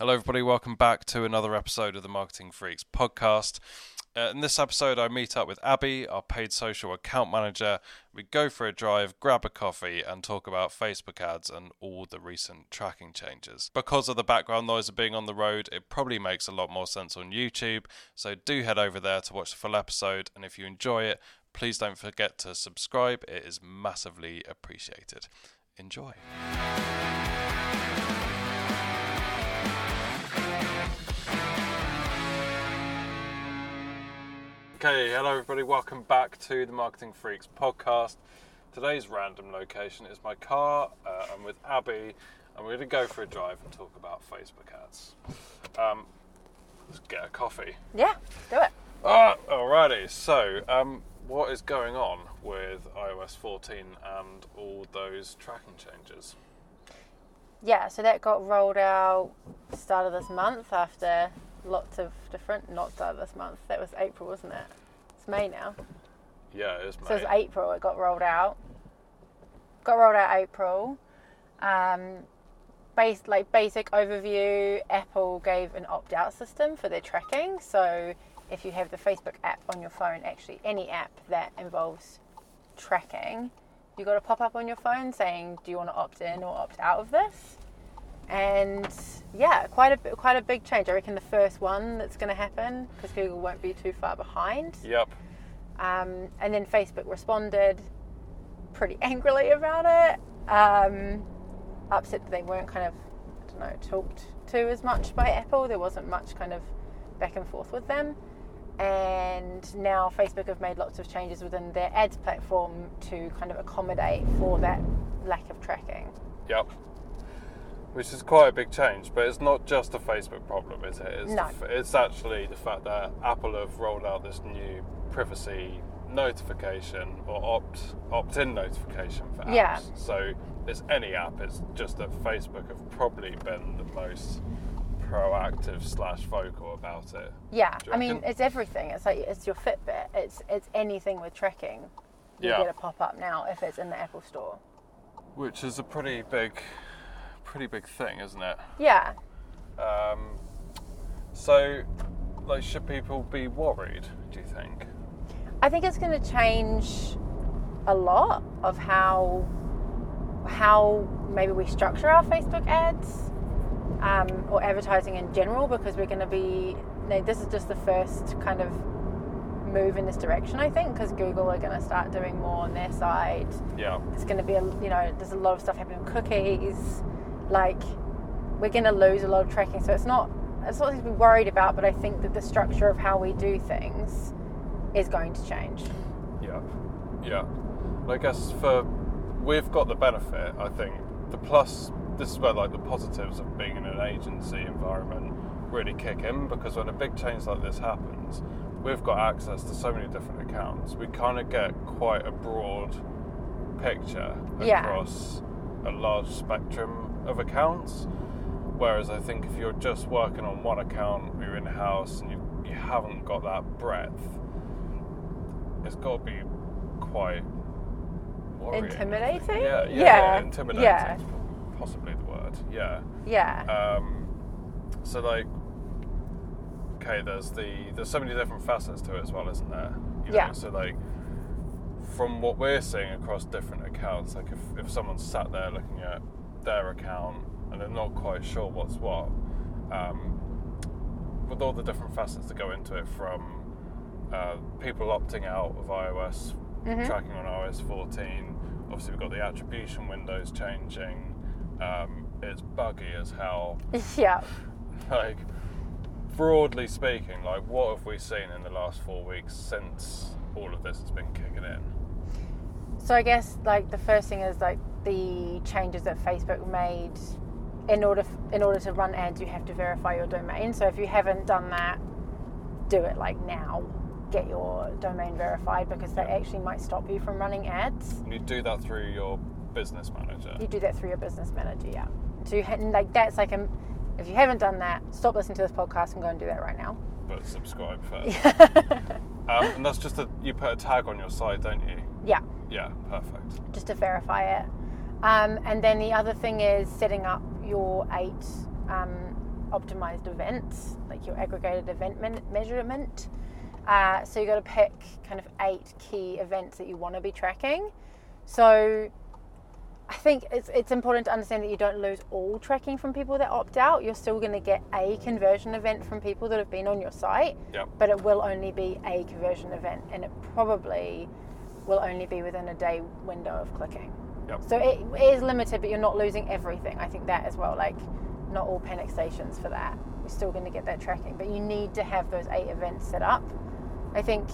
Hello, everybody. Welcome back to another episode of the Marketing Freaks podcast. Uh, in this episode, I meet up with Abby, our paid social account manager. We go for a drive, grab a coffee, and talk about Facebook ads and all the recent tracking changes. Because of the background noise of being on the road, it probably makes a lot more sense on YouTube. So do head over there to watch the full episode. And if you enjoy it, please don't forget to subscribe. It is massively appreciated. Enjoy. Okay, hello everybody. Welcome back to the Marketing Freaks podcast. Today's random location is my car. Uh, I'm with Abby, and we're going to go for a drive and talk about Facebook ads. Um, let's get a coffee. Yeah, do it. Ah, alrighty. So, um, what is going on with iOS 14 and all those tracking changes? Yeah, so that got rolled out start of this month after lots of different, not this month, that was April, wasn't it? It's May now. Yeah, it is. May. So it's April it got rolled out. Got rolled out April. Um, base, like basic overview, Apple gave an opt-out system for their tracking. So if you have the Facebook app on your phone, actually any app that involves tracking, you got a pop-up on your phone saying, "Do you want to opt in or opt out of this?" And yeah, quite a quite a big change. I reckon the first one that's going to happen because Google won't be too far behind. Yep. Um, and then Facebook responded pretty angrily about it, um, upset that they weren't kind of, I don't know, talked to as much by Apple. There wasn't much kind of back and forth with them. And now Facebook have made lots of changes within their ads platform to kind of accommodate for that lack of tracking. Yep. Which is quite a big change, but it's not just a Facebook problem, is it? It's, No. the it's actually the fact that Apple have rolled out this new privacy notification or opt opt in notification for apps. Yeah. So it's any app. It's just that Facebook have probably been the most proactive slash vocal about it. Yeah, I mean, it's everything. It's like it's your Fitbit. It's it's anything with tracking. You Yeah. get a pop up now if it's in the Apple Store. Which is a pretty big, pretty big thing, isn't it? Yeah, Um, so, like, should people be worried? Do you think? I think it's going to change a lot of how how maybe we structure our Facebook ads um, or advertising in general because we're going to be no, this is just the first kind of move in this direction I think because Google are going to start doing more on their side Yeah. there's going to be a you know there's a lot of stuff happening with cookies like we're going to lose a lot of tracking so it's not it's not something to be worried about but I think that the structure of how we do things is going to change Yeah. Yeah. I guess for we've got the benefit. I think the plus. This is where like the positives of being in an agency environment really kick in because when a big change like this happens, we've got access to so many different accounts. We kind of get quite a broad picture Yeah. across a large spectrum of accounts. Whereas I think if you're just working on one account, you're in house and you, you haven't got that breadth, it's got to be quite worrying. Intimidating? Yeah, yeah, Yeah, intimidating. yeah. Possibly the word. Yeah. yeah Um, so like, okay, there's the there's so many different facets to it as well, isn't there? You know, Yeah. So like, from what we're seeing across different accounts, like if if someone's sat there looking at their account and they're not quite sure what's what, um, with all the different facets that go into it, from uh, people opting out of iOS Mm-hmm. tracking on iOS 14. Obviously, we've got the attribution windows changing. Um, it's buggy as hell. yeah like, broadly speaking, like, what have we seen in the last four weeks since all of this has been kicking in? so I guess like the first thing is like the changes that Facebook made in order in order to run ads you have to verify your domain so if you haven't done that do it like now get your domain verified because that actually might stop you from running ads And you do that through your business manager. you do that through your business manager yeah so you ha- like that's like a if you haven't done that stop listening to this podcast and go and do that right now But subscribe first. um, and that's just that you put a tag on your site, don't you? yeah Yeah, perfect. just to verify it um, and then the other thing is setting up your eight um, optimized events, like your aggregated event men- measurement. Uh, so you've got to pick kind of eight key events that you want to be tracking. So I think it's it's important to understand that you don't lose all tracking from people that opt out. You're still going to get a conversion event from people that have been on your site, Yep. but it will only be a conversion event, and it probably will only be within a day window of clicking. Yep. So it is limited, but you're not losing everything. I think that as well. Like, not all panic stations for that. You're still going to get that tracking, but you need to have those eight events set up. I think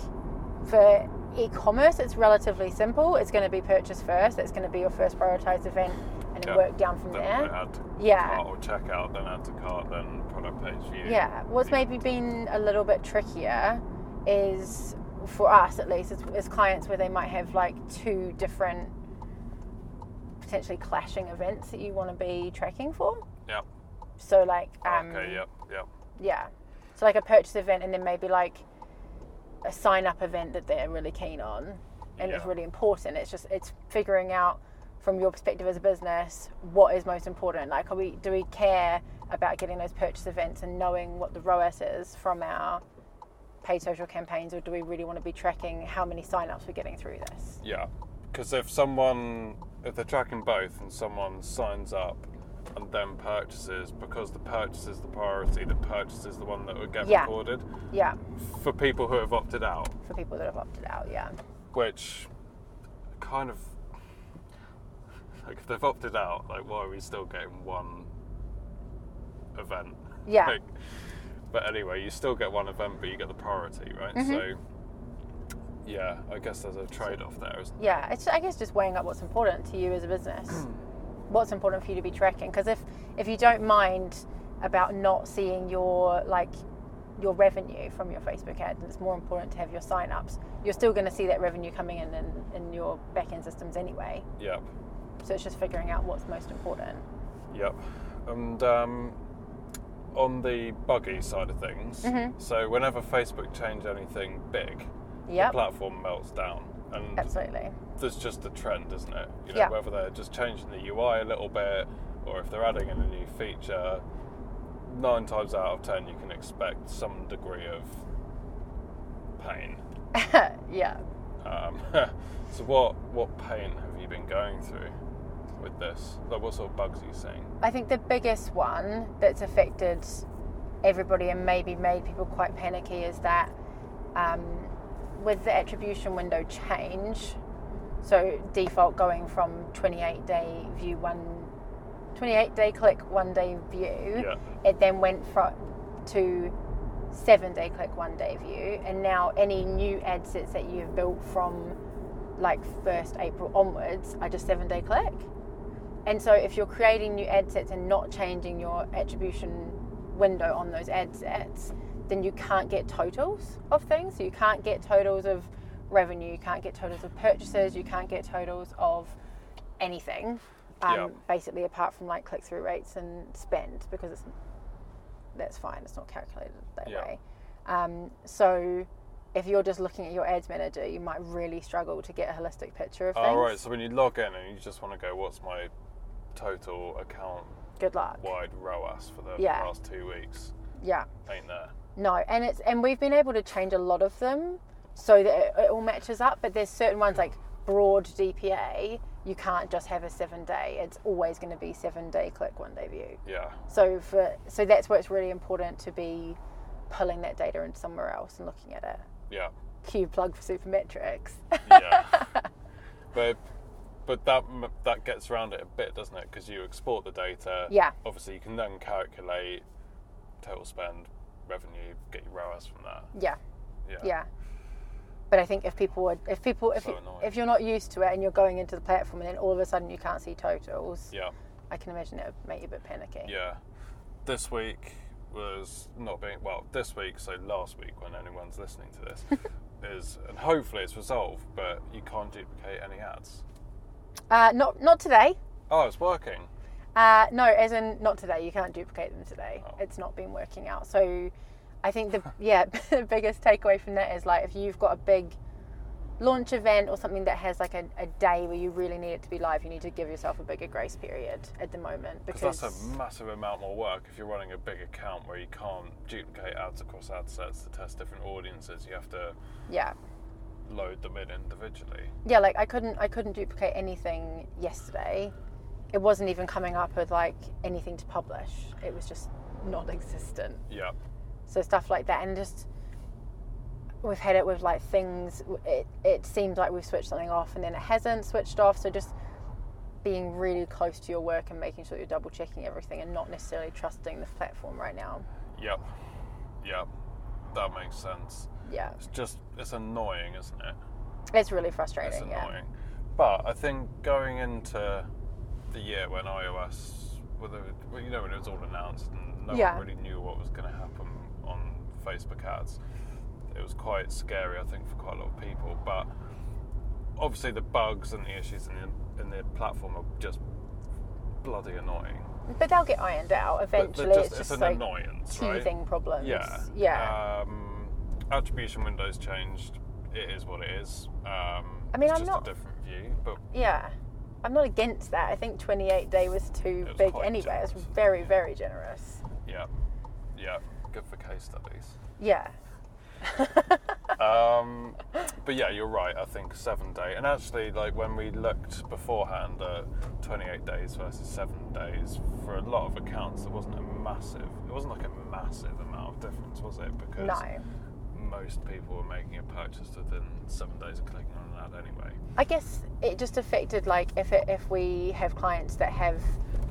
for e-commerce, it's relatively simple. It's going to be purchase first. That's going to be your first prioritized event, and Yeah. work down from Then there. Add to Yeah. cart or checkout, then add to cart, then product page view. Yeah, what's maybe been a little bit trickier is for us at least as, as clients where they might have like two different potentially clashing events that you want to be tracking for. Yeah. So like um, okay. Yep. Yep. yeah, so like a purchase event and then maybe like a sign up event that they're really keen on and it's really important. It's just it's figuring out from your perspective as a business what is most important. Like, are we do we care about getting those purchase events and knowing what the ROAS is from our paid social campaigns, or do we really want to be tracking how many sign-ups we're getting through this? Yeah, because if someone, if they're tracking both and someone signs up and then purchases, because the purchase is the priority, the purchase is the one that would get Yeah. recorded Yeah, for people who have opted out, for people that have opted out. Yeah, which kind of, like if they've opted out, like why are we still getting one event? yeah, Like, but anyway, you still get one event, but you get the priority, right? Mm-hmm. So, yeah, I guess there's a trade-off there, isn't there? yeah. It's I guess just weighing up what's important to you as a business. what's important for you to be tracking because if if you don't mind about not seeing your like your revenue from your Facebook ads and it's more important to have your sign-ups you're still going to see that revenue coming in, in in your back-end systems anyway Yep. so it's just figuring out what's most important Yep. And um, on the buggy side of things, Mhm. so whenever Facebook change anything big, yep the platform melts down. And absolutely there's just a trend, isn't it? You know, Yeah. whether they're just changing the UI a little bit or if they're adding in a new feature, nine times out of ten you can expect some degree of pain. yeah Um, so what what pain have you been going through with this? Like what sort of bugs are you seeing? I think the biggest one that's affected everybody and maybe made people quite panicky is that um, with the attribution window change, so default going from 28 day view one, 28 day click one day view, Yeah. it then went from to seven day click one day view, and now any new ad sets that you've built from like 1st April onwards are just seven day click. And so if you're creating new ad sets and not changing your attribution window on those ad sets, then you can't get totals of things. You can't get totals of revenue, you can't get totals of purchases, you can't get totals of anything. Um, Yeah. Basically, apart from like click through rates and spend, because it's that's fine. It's not calculated that Yeah. way. Um, so if you're just looking at your ads manager, you might really struggle to get a holistic picture of things. All right. So when you log in and you just want to go, what's my total account Good luck. wide ROAS for the Yeah. last two weeks? Yeah. Ain't there? No, and it's and we've been able to change a lot of them so that it, all matches up. But there's certain ones like broad DPA, you can't just have a seven day. It's always going to be seven day click, one day view. Yeah. So for so that's where it's really important to be pulling that data in somewhere else and looking at it. Yeah. Cue plug for Supermetrics. Yeah. but but that that gets around it a bit, doesn't it? Because you export the data. Yeah. Obviously, you can then calculate total spend, revenue, get your ROAS from that. yeah, Yeah. yeah. But I think if people would, if people, if So you, if you're not used to it and you're going into the platform and then all of a sudden you can't see totals, Yeah. I can imagine it would make you a bit panicky. Yeah. This week was not being well. This week, so last week, when anyone's listening to this, is and hopefully it's resolved, but you can't duplicate any ads. Uh, not not today. Oh, it's working. Uh, no, as in not today. You can't duplicate them today. Oh. It's not been working out. So, I think the yeah the biggest takeaway from that is like if you've got a big launch event or something that has like a, a day where you really need it to be live, you need to give yourself a bigger grace period at the moment because that's a massive amount more work if you're running a big account where you can't duplicate ads across ad sets to test different audiences. You have to yeah, load them in individually. yeah. Like I couldn't I couldn't duplicate anything yesterday. It wasn't even coming up with like anything to publish. It was just non-existent. Yeah. So stuff like that, and just we've had it with like things. It it seemed like we've switched something off, and then it hasn't switched off. So just being really close to your work and making sure you're double checking everything, and not necessarily trusting the platform right now. Yep. Yep. That makes sense. Yeah, It's just it's annoying, isn't it? it's really It's frustrating. Yeah, annoying. But I think going into the year when iOS, well, the- well, you know, when it was all announced and no Yeah. one really knew what was going to happen on Facebook ads, it was quite scary, I think, for quite a lot of people. But obviously, the bugs and the issues in the, in the platform are just bloody annoying. but they'll get ironed out eventually. just, it's just an like annoyance, right? teething problems. Yeah. yeah. Um, attribution windows changed. It is what it is. Um, I mean, it's I'm just not- a different view, but yeah. I'm not against that. I think 28 day was too was big anyway. It's generous. very, very generous. yeah, yeah, good for case studies. Yeah. Um, but yeah, you're right. I think seven day, and actually, like when we looked beforehand at 28 days versus seven days, for a lot of accounts, there wasn't a massive. It wasn't like a massive amount of difference, was it? Because No. Most people were making a purchase within seven days of clicking on an ad anyway. I guess it just affected like if it, if we have clients that have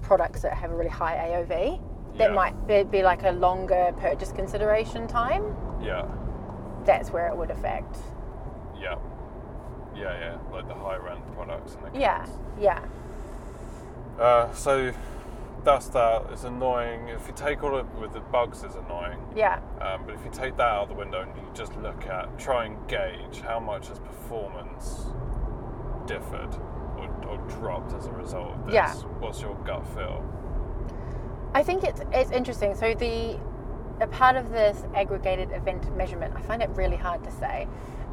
products that have a really high AOV, that Yeah. might be, be like a longer purchase consideration time. Yeah, That's where it would affect. yeah, yeah, yeah. Like the higher end products and the Yeah, yeah, Uh, so that's that. It's annoying. If you take all of with the bugs, is annoying. yeah, Um, but if you take that out of the window and you just look at, try and gauge how much has performance differed or, or dropped as a result of this. Yeah. What's your gut feel? I think it's it's interesting. So the a part of this aggregated event measurement, I find it really hard to say.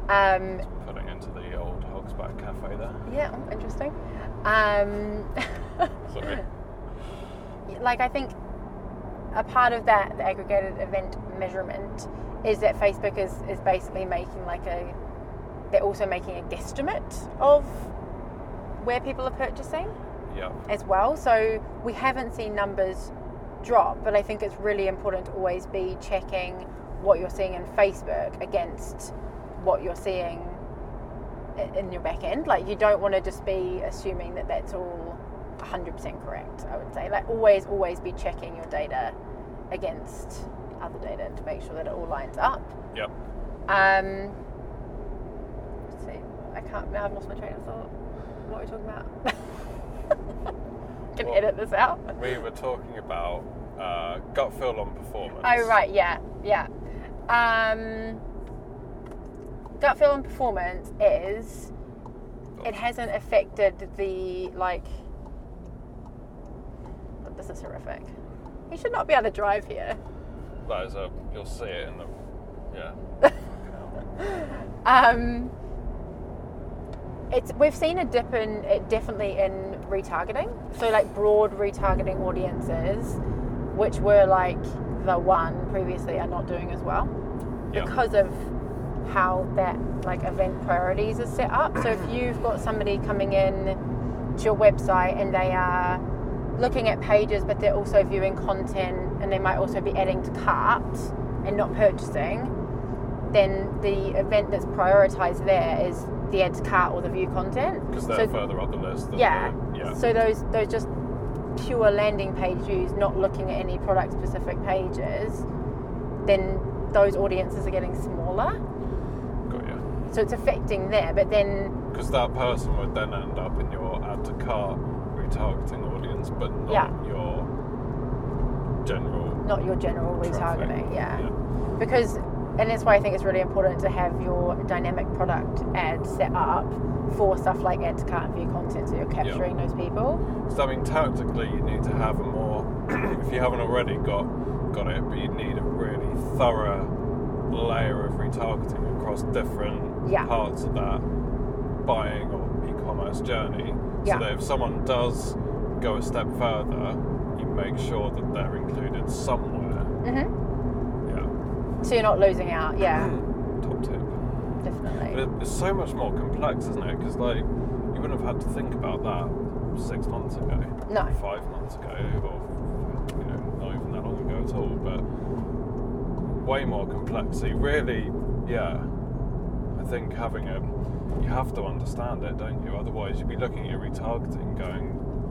Um, Putting into the old Hogsback Cafe there. yeah, oh, interesting. Um, Sorry. Like I think a part of that, the aggregated event measurement, is that Facebook is, is basically making like a, they're also making a guesstimate of where people are purchasing yeah. as well. So we haven't seen numbers drop, but I think it's really important to always be checking what you're seeing in Facebook against what you're seeing in your back end. Like you don't want to just be assuming that that's all 100% correct. I would say like always, always be checking your data against other data to make sure that it all lines up. Yep. Um, let's see, I can't. Now I've lost my train of thought. What are we talking about? Can Well- edit this out. We were talking about uh, gut feel on performance. Oh right, yeah, yeah. Um, gut feel on performance is it hasn't affected the like. This is horrific. You should not be able to drive here. That is a. You'll see it in the. Yeah. Um, it's we've seen a dip in it definitely in retargeting. So like broad retargeting audiences, which were like the one previously, are not doing as well Yeah. because of how that like event priorities are set up. So if you've got somebody coming in to your website and they are looking at pages, but they're also viewing content and they might also be adding to cart and not purchasing, then the event that's prioritized there is the add to cart or the view content. Because they're So- further up the list. Than yeah. Yeah. So those those just pure landing page views, not looking at any product specific pages, then those audiences are getting smaller. Got you. So it's affecting there. But then Because that person would then end up in your add to cart retargeting audience, but not Yeah. your general. not your general retargeting. Yeah. yeah. Because and that's why I think it's really important to have your dynamic product ad set up for stuff like add to cart and view content so you're capturing those people. So I mean, tactically, you need to have a more. if you haven't already got got it, but you need a really thorough layer of retargeting across different Yeah. parts of that buying or e-commerce journey, Yeah. so that if someone does go a step further, you make sure that they're included somewhere. hmm Yeah. So you're not losing out. Yeah, Top tip. But definitely. it- it's so much more complex, isn't it? Because like you wouldn't have had to think about that six months ago, No. five months ago, or you know, not even that long ago at all. But way more complexity. Really, yeah. I think having a, you have to understand it, don't you? Otherwise, you'd be looking at your retargeting, going,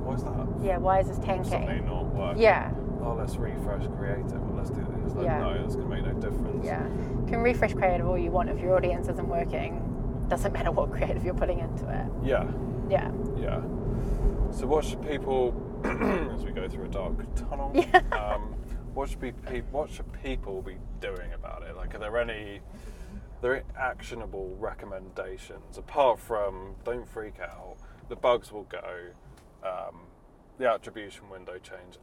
"Why is that? Yeah. Why is this Suddenly tanking? not working." Yeah. Oh, let's refresh creative. Or let's do this. Like, Yeah. no, that's gonna make no difference. Yeah. You can refresh creative all you want if your audience isn't working. Doesn't matter what creative you're putting into it. Yeah. Yeah. Yeah. So what should people, as we go through a dark tunnel, Yeah. um, what should be pe- what should people be doing about it? Like, are there any there are actionable recommendations apart from don't freak out, the bugs will go, um, the attribution window change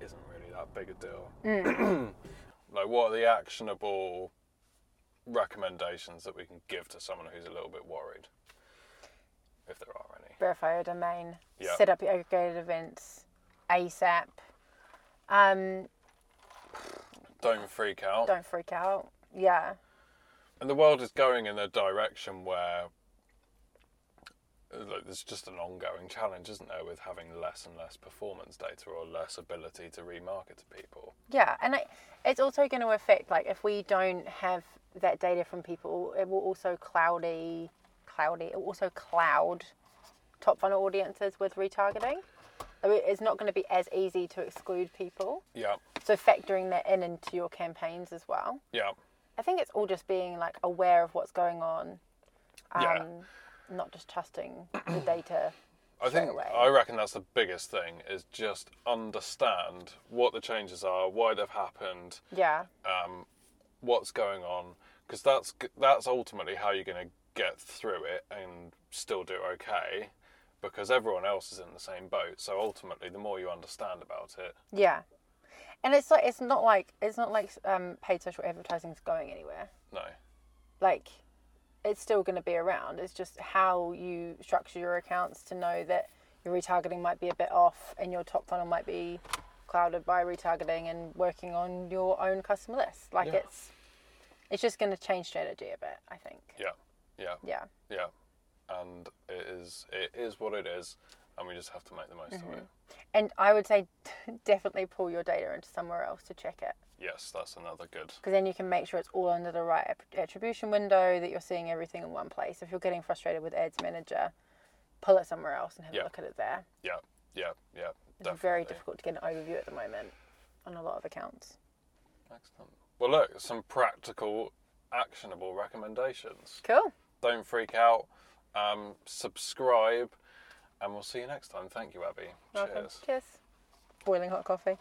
isn't really that big a deal. Mm. like, what are the actionable recommendations that we can give to someone who's a little bit worried, if there are any? Verify your domain. Yeah. Set up your aggregated events ASAP. Um, Don't freak out. don't freak out. Yeah. And the world is going in a direction where like, there's just an ongoing challenge, isn't there, with having less and less performance data or less ability to remarket to people. Yeah, and it, it's also going to affect like if we don't have that data from people, it will also cloudy, cloudy. It will also cloud top funnel audiences with retargeting. I mean, It's not going to be as easy to exclude people. Yeah, So factoring that in into your campaigns as well. yeah, I think it's all just being like aware of what's going on, um, Yeah. not just trusting the data. I think away. I reckon that's the biggest thing is just understand what the changes are, why they've happened, Yeah, um, what's going on, because that's that's ultimately how you're going to get through it and still do okay, because everyone else is in the same boat. So ultimately, the more you understand about it, yeah, and it's like it's not like it's not like um, paid social advertising is going anywhere. no, like it's still going to be around. It's just how you structure your accounts to know that your retargeting might be a bit off and your top funnel might be clouded by retargeting and working on your own customer list. Like Yeah. it's it's just going to change strategy a bit, I think. yeah, yeah, Yeah. yeah, and it is it is what it is, and we just have to make the most of it. And I would say definitely pull your data into somewhere else to check it. Yes, that's another good. Because then you can make sure it's all under the right attribution window, that you're seeing everything in one place. If you're getting frustrated with Ads Manager, pull it somewhere else and have Yeah. a look at it there. Yeah, yeah, yeah. It's definitely. very difficult to get an overview at the moment on a lot of accounts. Excellent. Well, look, some practical, actionable recommendations. Cool. Don't freak out. Um, subscribe, and we'll see you next time. Thank you, Abby. Welcome. Cheers. Cheers. Boiling hot coffee.